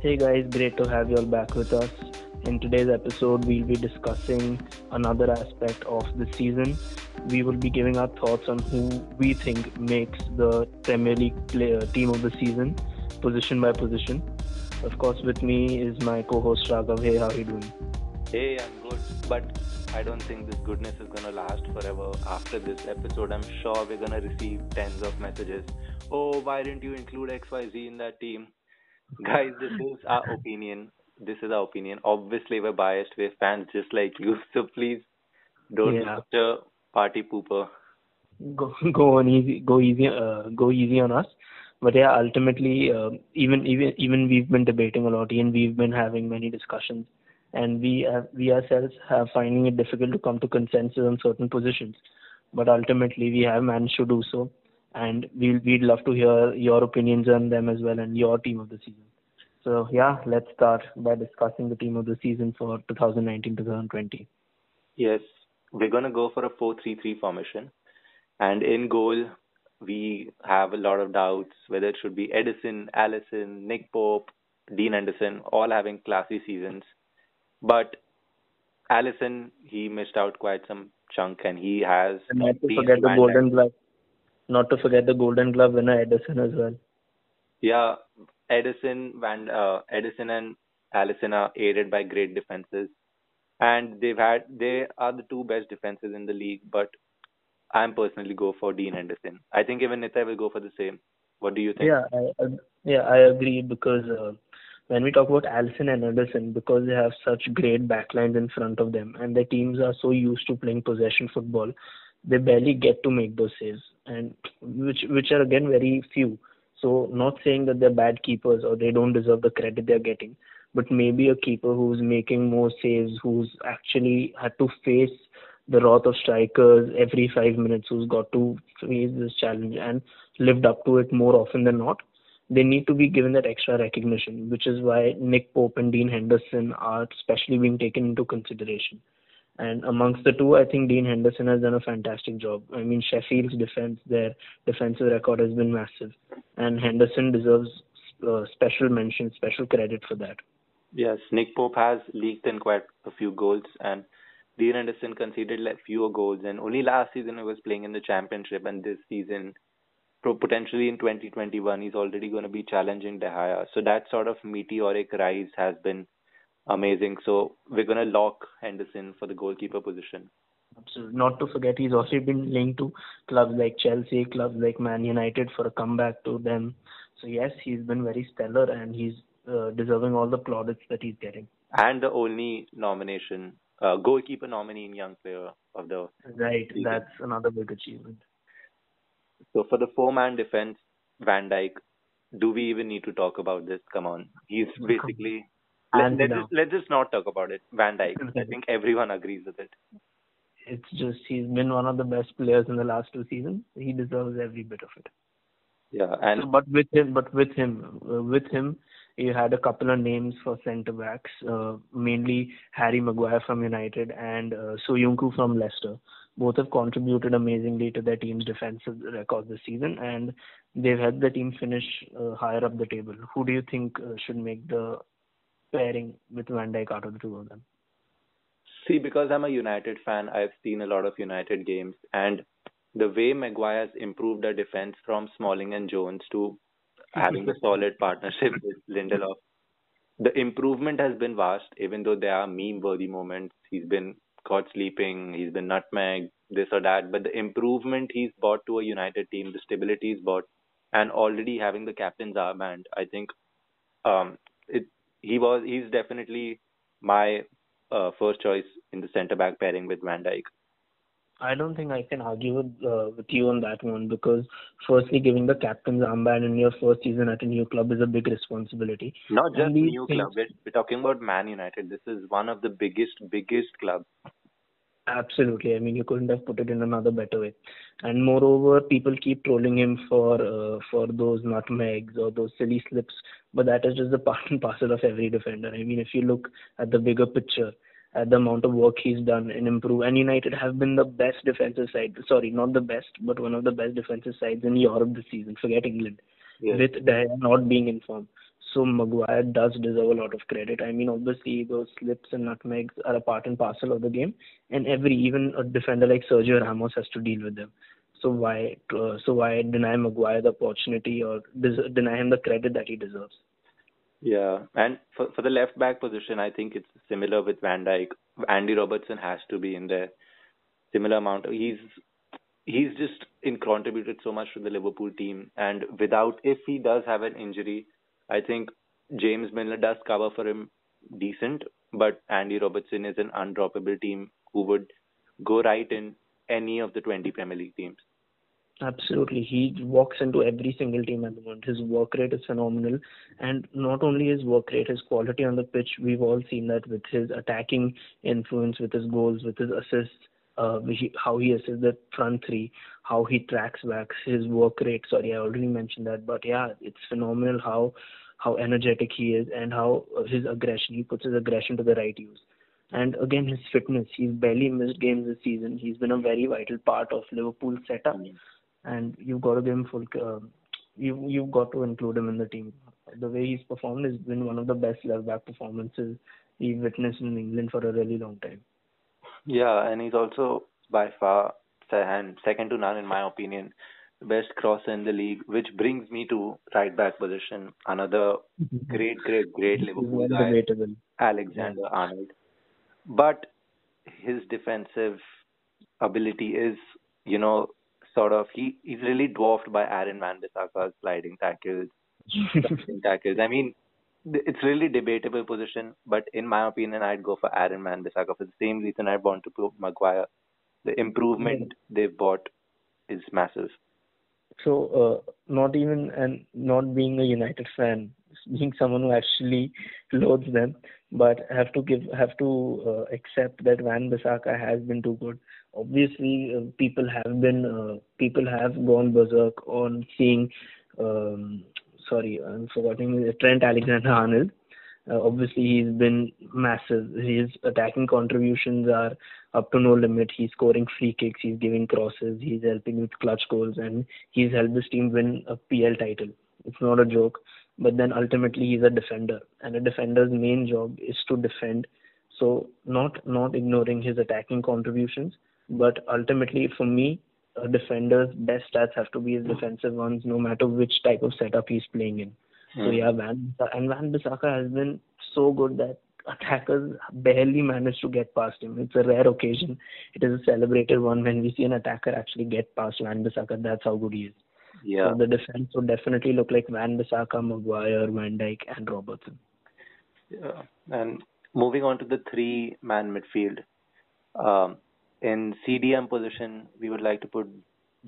Hey guys, great to have you all back with us. In today's episode, we'll be discussing another aspect of the season. We will be giving our thoughts on who we think makes the Premier League player, uh, team of the season, position by position. Of course, with me is my co-host Raghav. Hey, how are you doing? Hey, I'm good, but I don't think this goodness is gonna last forever. After this episode, I'm sure we're gonna receive tens of messages. Oh, why didn't you include XYZ in that team? Guys, this is our opinion. This is our opinion. Obviously, we're biased. We're fans just like you. So please don't Yeah. be a party pooper. Go, go on easy, go easy, uh, go easy on us. But yeah, ultimately, uh, even even even we've been debating a lot, and we've been having many discussions, and we have, we ourselves have finding it difficult to come to consensus on certain positions. But ultimately, we have managed to do so, and we'll we'd love to hear your opinions on them as well and your team of the season. So yeah, let's start by discussing the team of the season for 2019-2020. Yes, we're gonna go for a 4-3-3 formation, and in goal we have a lot of doubts whether it should be Ederson, Alisson, Nick Pope, Dean Henderson, all having classy seasons. But Alisson, he missed out quite some chunk, and he has And not to forget the Golden Glove. Not to forget the Golden Glove winner Ederson as well. Yeah, Ederson, Van, uh, Ederson and Alisson are aided by great defenses, and they've had they are the two best defenses in the league. But I'm personally go for Dean Henderson. I think even Nitya will go for the same. What do you think? Yeah, I, I- yeah, I agree because uh, when we talk about Alisson and Ederson, because they have such great backlines in front of them, and their teams are so used to playing possession football, they barely get to make those saves, and which which are again very few. So not saying that they're bad keepers or they don't deserve the credit they're getting, but maybe a keeper who's making more saves, who's actually had to face the wrath of strikers every five minutes, who's got to face this challenge and lived up to it more often than not. They need to be given that extra recognition, which is why Nick Pope and Dean Henderson are especially being taken into consideration. And amongst the two, I think Dean Henderson has done a fantastic job. I mean, Sheffield's defense, their defensive record has been massive, and Henderson deserves uh, special mention, special credit for that. Yes, Nick Pope has leaked in quite a few goals, and Dean Henderson conceded like fewer goals. And only last season he was playing in the championship, and this season, potentially in 2021, he's already going to be challenging De Gea. So that sort of meteoric rise has been amazing. So we're going to lock Henderson for the goalkeeper position. So not to forget, he's also been linked to clubs like Chelsea, clubs like Man United for a comeback to them. So yes, he's been very stellar, and he's uh, deserving all the plaudits that he's getting. And the only nomination, uh, goalkeeper nominee in Young Player of the Right, Season. that's another big achievement. So for the four-man defense, Van Dijk, do we even need to talk about this? Come on, he's basically. Let, Hands let's just, let's just not talk about it. Van Dijk. I think everyone agrees with it. It's just he's been one of the best players in the last two seasons. He deserves every bit of it. Yeah, and So, but with him, but with him, uh, with him, you had a couple of names for centre backs, uh, mainly Harry Maguire from United and uh, Soyuncu from Leicester. Both have contributed amazingly to their team's defensive record this season, and they've helped the team finish uh, higher up the table. Who do you think uh, should make the pairing with Van Dijk out of the two of them? see, because I'm a United fan, I've seen a lot of United games, and the way Maguire has improved their defense from Smalling and Jones to having a solid partnership with Lindelof, the improvement has been vast. Even though there are meme-worthy moments, he's been caught sleeping, he's been nutmegged, this or that, but the improvement he's brought to a United team, the stability he's brought, and already having the captain's armband, I think um, it he was he's definitely my uh, first choice in the centre back pairing with Van Dijk. I don't think I can argue with uh, with you on that one because firstly, giving the captain's armband in your first season at a new club is a big responsibility. Not just new things- club. We're, we're talking about Man United. This is one of the biggest, biggest clubs. Absolutely. I mean, you couldn't have put it in another better way. And moreover, people keep trolling him for uh, for those nutmegs or those silly slips, but that is just the part and parcel of every defender. I mean, if you look at the bigger picture, at the amount of work he's done and improve, and United have been the best defensive side. Sorry, not the best, but one of the best defensive sides in Europe this season. Forget England. Yes. with Dyer not being in form. So Maguire does deserve a lot of credit. I mean, obviously those slips and nutmegs are a part and parcel of the game, and every even a defender like Sergio Ramos has to deal with them. So why uh, so why deny Maguire the opportunity or des- deny him the credit that he deserves? Yeah, and for for the left back position, I think it's similar with Van Dijk. Andy Robertson has to be in there. Similar amount. He's he's just in contributed so much to the Liverpool team, and without if he does have an injury, I think James Milner does cover for him decent, but Andy Robertson is an undroppable team who would go right in any of the 20 Premier League teams. Absolutely. He walks into every single team at the moment. His work rate is phenomenal. And not only his work rate, his quality on the pitch, we've all seen that with his attacking influence, with his goals, with his assists, uh, how he assists the front three, how he tracks back, his work rate. Sorry, I already mentioned that. But yeah, it's phenomenal how how energetic he is and how his aggression, he puts his aggression to the right use. And again, his fitness. He's barely missed games this season. He's been a very vital part of Liverpool's setup. And you've got to give him full. Uh, you you've got to include him in the team. The way he's performed has been one of the best left back performances we've witnessed in England for a really long time. Yeah, and he's also by far and second to none in my opinion, best crosser in the league. Which brings me to right back position, another mm-hmm. great, great, great Liverpool guy, Alexander. Arnold. But his defensive ability is, you know, sort of he he's really dwarfed by Aaron Wan-Bissaka's sliding tackles, tackles. I mean, it's really debatable position, but in my opinion, I'd go for Aaron Wan-Bissaka for the same reason I want to put Maguire. The improvement they've bought is massive. So, uh, not even and not being a United fan, being someone who actually loathes them, but have to give have to uh, accept that Van Bissaka has been too good obviously uh, people have been uh, people have gone berserk on seeing um, sorry I'm forgetting Trent Alexander-Arnold. Uh, obviously he's been massive. His attacking contributions are up to no limit. He's scoring free kicks, he's giving crosses, he's helping with clutch goals, and he's helped his team win a PL title. It's not a joke. But then ultimately he's a defender, and a defender's main job is to defend. So not not ignoring his attacking contributions, but ultimately, for me, a defender's best stats have to be his defensive ones, no matter which type of setup he's playing in. Mm. So hmm. yeah, Van and Wan-Bissaka has been so good that attackers barely manage to get past him. It's a rare occasion. It is a celebrated one when we see an attacker actually get past van bissaka That's how good he is. Yeah. So the defense would definitely look like Wan-Bissaka, Maguire, Van Dijk, and Robertson. Yeah. And moving on to the three-man midfield. Um, in CDM position, we would like to put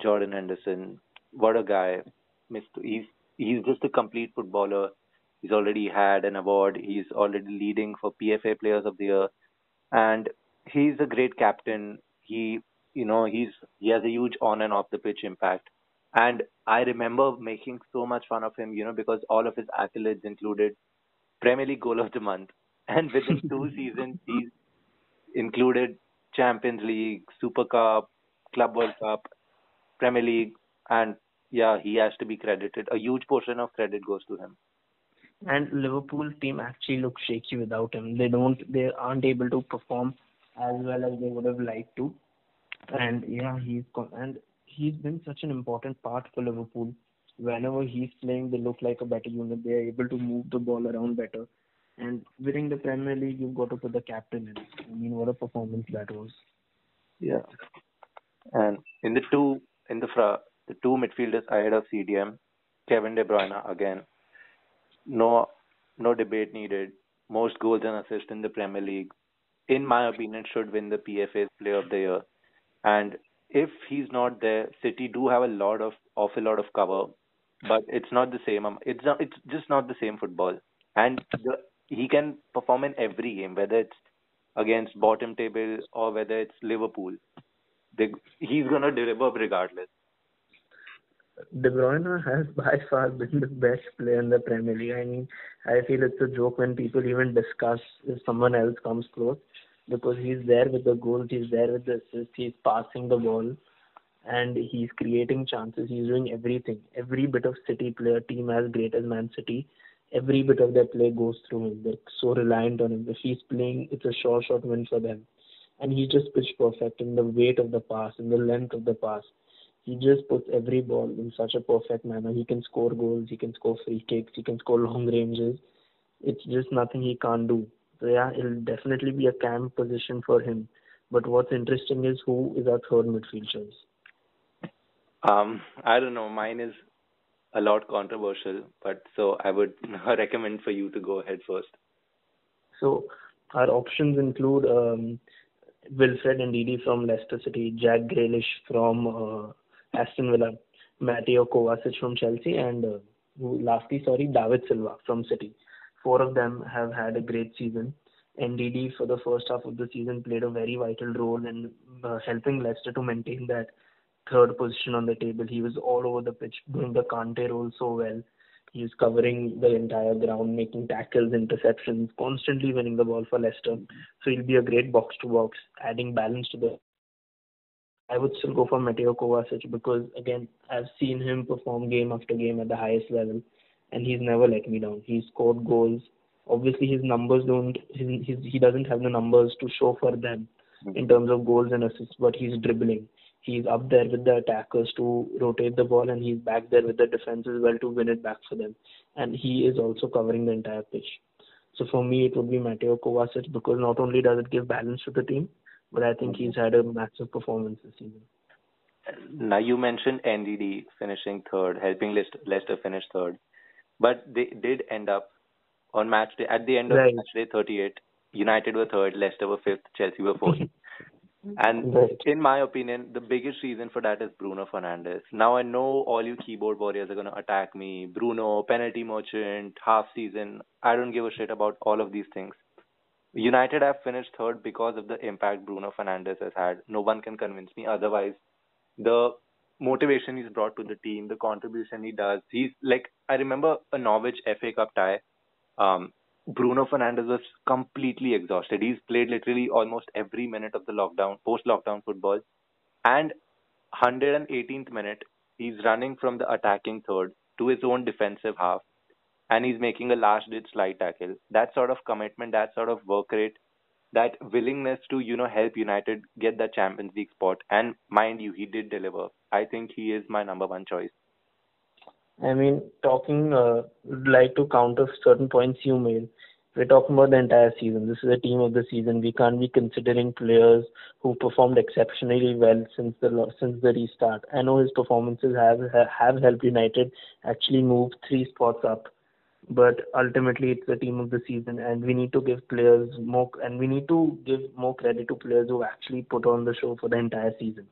Jordan Henderson. What a guy! He's he's just a complete footballer. He's already had an award. He's already leading for PFA Players of the Year, and he's a great captain. He you know he's he has a huge on and off the pitch impact. And I remember making so much fun of him, you know, because all of his accolades included Premier League Goal of the Month, and within two seasons he's included Champions League, Super Cup, Club World Cup, Premier League, and yeah, he has to be credited. A huge portion of credit goes to him. And Liverpool team actually looks shaky without him. They don't, they aren't able to perform as well as they would have liked to. And yeah, he's and he's been such an important part for Liverpool. Whenever he's playing, they look like a better unit. They are able to move the ball around better. And winning the Premier League, you've got to put the captain in. I mean, what a performance that was. Yeah. And in the two in the front, the two midfielders ahead of CDM, Kevin De Bruyne again. No, no debate needed. Most goals and assists in the Premier League. In my opinion, should win the PFA's Player of the Year. And if he's not there, City do have a lot of awful lot of cover, but it's not the same. It's not. It's just not the same football. And the he can perform in every game, whether it's against bottom table or whether it's Liverpool. They, he's gonna deliver regardless. De Bruyne has by far been the best player in the Premier League. I mean, I feel it's a joke when people even discuss if someone else comes close because he's there with the goals, he's there with the assists, he's passing the ball, and he's creating chances. He's doing everything. Every bit of City player team as great as Man City every bit of their play goes through him. They're so reliant on him. If he's playing, it's a sure shot win for them. And he just pitched perfect in the weight of the pass, in the length of the pass. He just puts every ball in such a perfect manner. He can score goals, he can score free kicks, he can score long ranges. It's just nothing he can't do. So yeah, it'll definitely be a camp position for him. But what's interesting is who is our third midfield choice. Um, I don't know. Mine is a lot controversial, but so I would recommend for you to go ahead first. So our options include um, Wilfred Ndidi from Leicester City, Jack Grealish from uh, Aston Villa, Mateo Kovacic from Chelsea, and uh, lastly, sorry, David Silva from City. Four of them have had a great season. Ndidi for the first half of the season played a very vital role in uh, helping Leicester to maintain that third position on the table. He was all over the pitch, doing the Kante role so well. He was covering the entire ground, making tackles, interceptions, constantly winning the ball for Leicester. So he'll be a great box to box, adding balance to the. I would still go for Mateo Kovacic because again I've seen him perform game after game at the highest level, and he's never let me down. He's scored goals. Obviously, his numbers don't. His, his, he doesn't have the numbers to show for them mm-hmm. in terms of goals and assists, but he's dribbling he's up there with the attackers to rotate the ball and he's back there with the defense as well to win it back for them. And he is also covering the entire pitch. So for me, it would be Mateo Kovacic because not only does it give balance to the team, but I think he's had a massive performance this season. Now you mentioned Ndidi finishing third, helping Leicester finish third, but they did end up on match day at the end of right. match day 38. United were third, Leicester were fifth, Chelsea were fourth. And right. in my opinion, the biggest reason for that is Bruno Fernandes. Now I know all you keyboard warriors are gonna attack me. Bruno, penalty merchant, half season. I don't give a shit about all of these things. United have finished third because of the impact Bruno Fernandes has had. No one can convince me otherwise. The motivation he's brought to the team, the contribution he does. He's like I remember a Norwich FA Cup tie. Um, Bruno Fernandes was completely exhausted. He's played literally almost every minute of the lockdown, post lockdown football. And 118th minute, he's running from the attacking third to his own defensive half and he's making a last ditch slide tackle. That sort of commitment, that sort of work rate, that willingness to, you know, help United get the Champions League spot. And mind you, he did deliver. I think he is my number one choice. I mean, talking, uh, like to counter certain points you made. We're talking about the entire season. This is a team of the season. We can't be considering players who performed exceptionally well since the since the restart. I know his performances have have helped United actually move three spots up, but ultimately it's the team of the season, and we need to give players more, and we need to give more credit to players who actually put on the show for the entire season.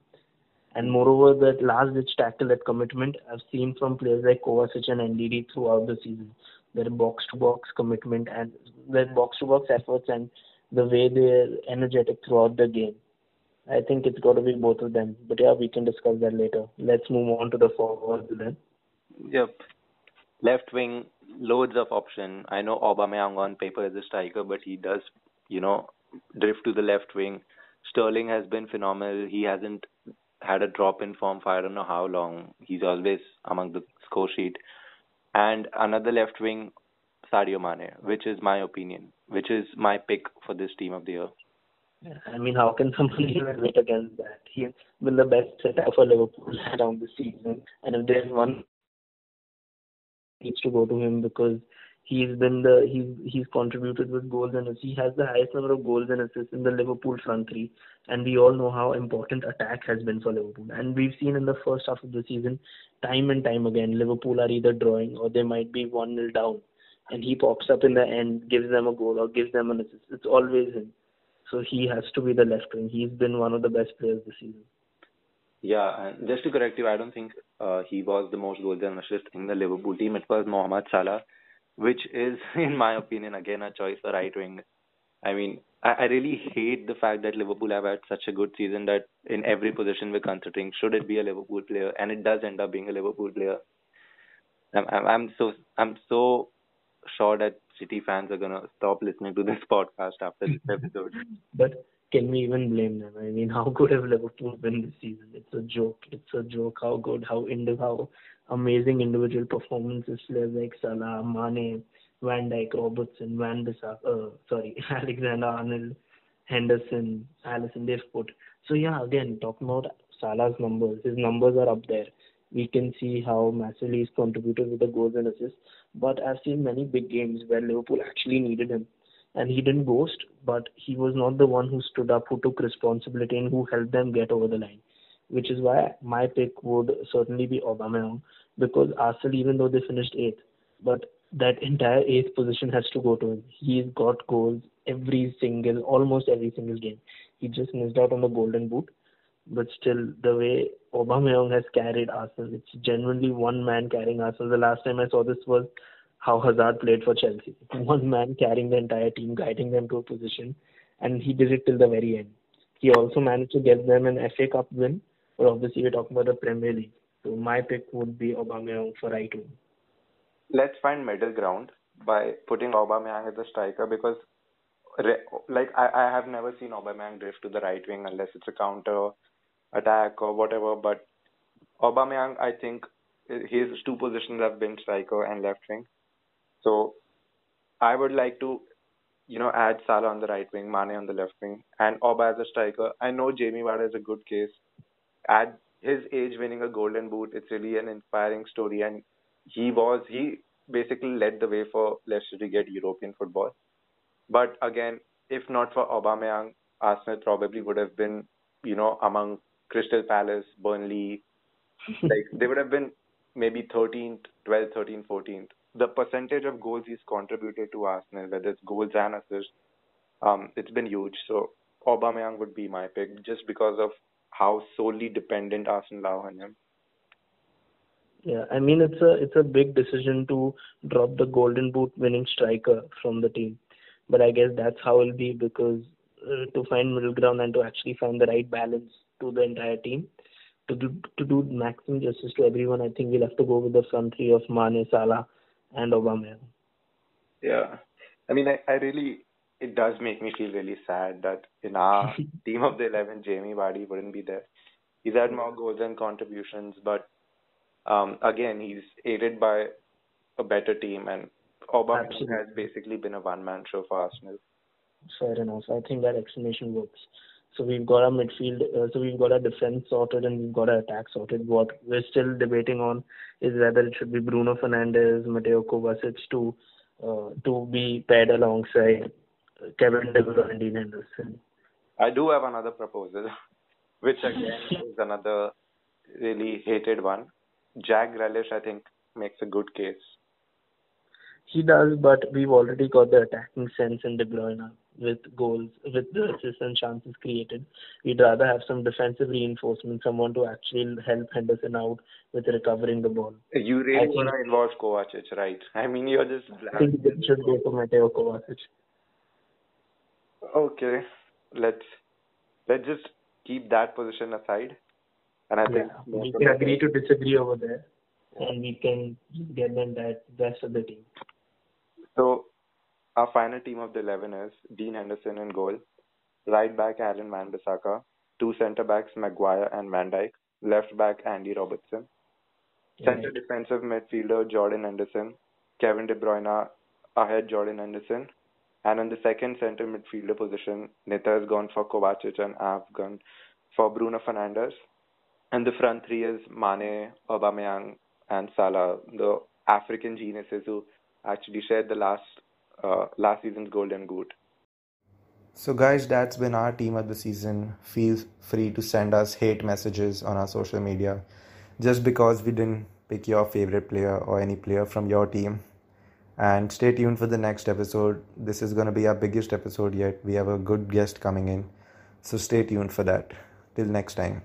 And moreover, that last ditch tackle, that commitment, I've seen from players like Kovacic and Ndidi throughout the season. Their box to box commitment and their box to box efforts and the way they're energetic throughout the game. I think it's got to be both of them. But yeah, we can discuss that later. Let's move on to the forwards then. Yep. Left wing, loads of option. I know Aubameyang on paper is a striker, but he does, you know, drift to the left wing. Sterling has been phenomenal. He hasn't had a drop in form for I don't know how long. He's always among the score sheet. And another left wing, Sadio Mane, which is my opinion, which is my pick for this team of the year. I mean, how can somebody admit against that? He's been the best setter for Liverpool around the season, and if there's one needs to go to him because he's been the he's he's contributed with goals and assists. He has the highest number of goals and assists in the Liverpool front three, and we all know how important attack has been for Liverpool. And we've seen in the first half of the season, time and time again, Liverpool are either drawing or they might be one 0 down, and he pops up in the end, gives them a goal or gives them an assist. It's always him. So he has to be the left wing. He's been one of the best players this season. Yeah, and just to correct you, I don't think uh, he was the most goals and assists in the Liverpool team. It was Mohamed Salah which is, in my opinion, again a choice for right wing. I mean, I, I really hate the fact that Liverpool have had such a good season that in every position we're considering should it be a Liverpool player, and it does end up being a Liverpool player. I'm, I'm, I'm so I'm so sure that City fans are gonna stop listening to this podcast after this episode. but can we even blame them? I mean, how good have Liverpool been this season? It's a joke. It's a joke. How good, how into how amazing individual performances players like Salah, Mane, Van Dijk, Robertson, Van Bissaka, uh, sorry, Alexander Arnold, Henderson, Alisson. they've put. So yeah, again, talking about Salah's numbers, his numbers are up there. We can see how massively he's contributed with the goals and assists. But I've seen many big games where Liverpool actually needed him. And he didn't boast, but he was not the one who stood up, who took responsibility, and who helped them get over the line. Which is why my pick would certainly be Aubameyang, because Arsenal, even though they finished eighth, but that entire eighth position has to go to him. He's got goals every single, almost every single game. He just missed out on the golden boot, but still, the way Aubameyang has carried Arsenal, it's genuinely one man carrying Arsenal. The last time I saw this was how Hazard played for Chelsea. One man carrying the entire team, guiding them to a position, and he did it till the very end. He also managed to get them an FA Cup win, but obviously we're talking about the Premier League. So my pick would be Aubameyang for right wing let's find middle ground by putting Aubameyang as a striker because like I, I have never seen Aubameyang drift to the right wing unless it's a counter attack or whatever. But Aubameyang, I think his two positions have been striker and left wing. So I would like to, you know, add Salah on the right wing, Mane on the left wing, and Auba as a striker. I know Jamie Vardy is a good case. At his age, winning a Golden Boot, it's really an inspiring story, and he was he basically led the way for Leicester to get European football. But again, if not for Aubameyang, Arsenal probably would have been, you know, among Crystal Palace, Burnley, like they would have been maybe 13th, 12th, 13th, 14th. The percentage of goals he's contributed to Arsenal, whether it's goals and assists, um, it's been huge. So Aubameyang would be my pick just because of how solely dependent Arsenal are on him. Yeah, I mean it's a it's a big decision to drop the Golden Boot winning striker from the team, but I guess that's how it'll be because uh, to find middle ground and to actually find the right balance to the entire team, to do to do maximum justice to everyone, I think we'll have to go with the front three of Mane, Salah, and Aubameyang. Yeah, I mean I, I really it does make me feel really sad that in our team of the eleven, Jamie Vardy wouldn't be there. He's had more goals and contributions, but um, again, he's aided by a better team, and Aubameyang has basically been a one-man show for Arsenal. Fair enough. I think that explanation works. So we've got our midfield, uh, so we've got our defense sorted and we've got our attack sorted. What we're still debating on is whether it should be Bruno Fernandes, Mateo Kovacic to uh, to be paired alongside Kevin De Bruyne and Dean Henderson. I do have another proposal, which again is another really hated one. Jack Grealish, I think, makes a good case. He does, but we've already got the attacking sense in De Bruyne with goals, with the assists and chances created. We'd rather have some defensive reinforcement, someone to actually help Henderson out with recovering the ball. You really want to involve Kovacic, right? I mean, you're just. I think it should go to Mateo Kovacic. Okay, let's let's just keep that position aside and I yeah, think we can agree to disagree over there, and we can get them that best of the team. So, our final team of the 11 is Dean Henderson in goal, right back Aaron Van Bissaka, two centre backs Maguire and Van Dijk, left back Andy Robertson, centre defensive midfielder Jordan Henderson, Kevin De Bruyne ahead Jordan Henderson, and in the second centre midfielder position, Nita has gone for Kovacic and I've gone for Bruno Fernandes. And the front three is Mane, Aubameyang, and Salah, the African geniuses who actually shared the last uh, last season's golden boot. So, guys, that's been our team of the season. Feel free to send us hate messages on our social media just because we didn't pick your favorite player or any player from your team. And stay tuned for the next episode. This is going to be our biggest episode yet. We have a good guest coming in. So, stay tuned for that. Till next time.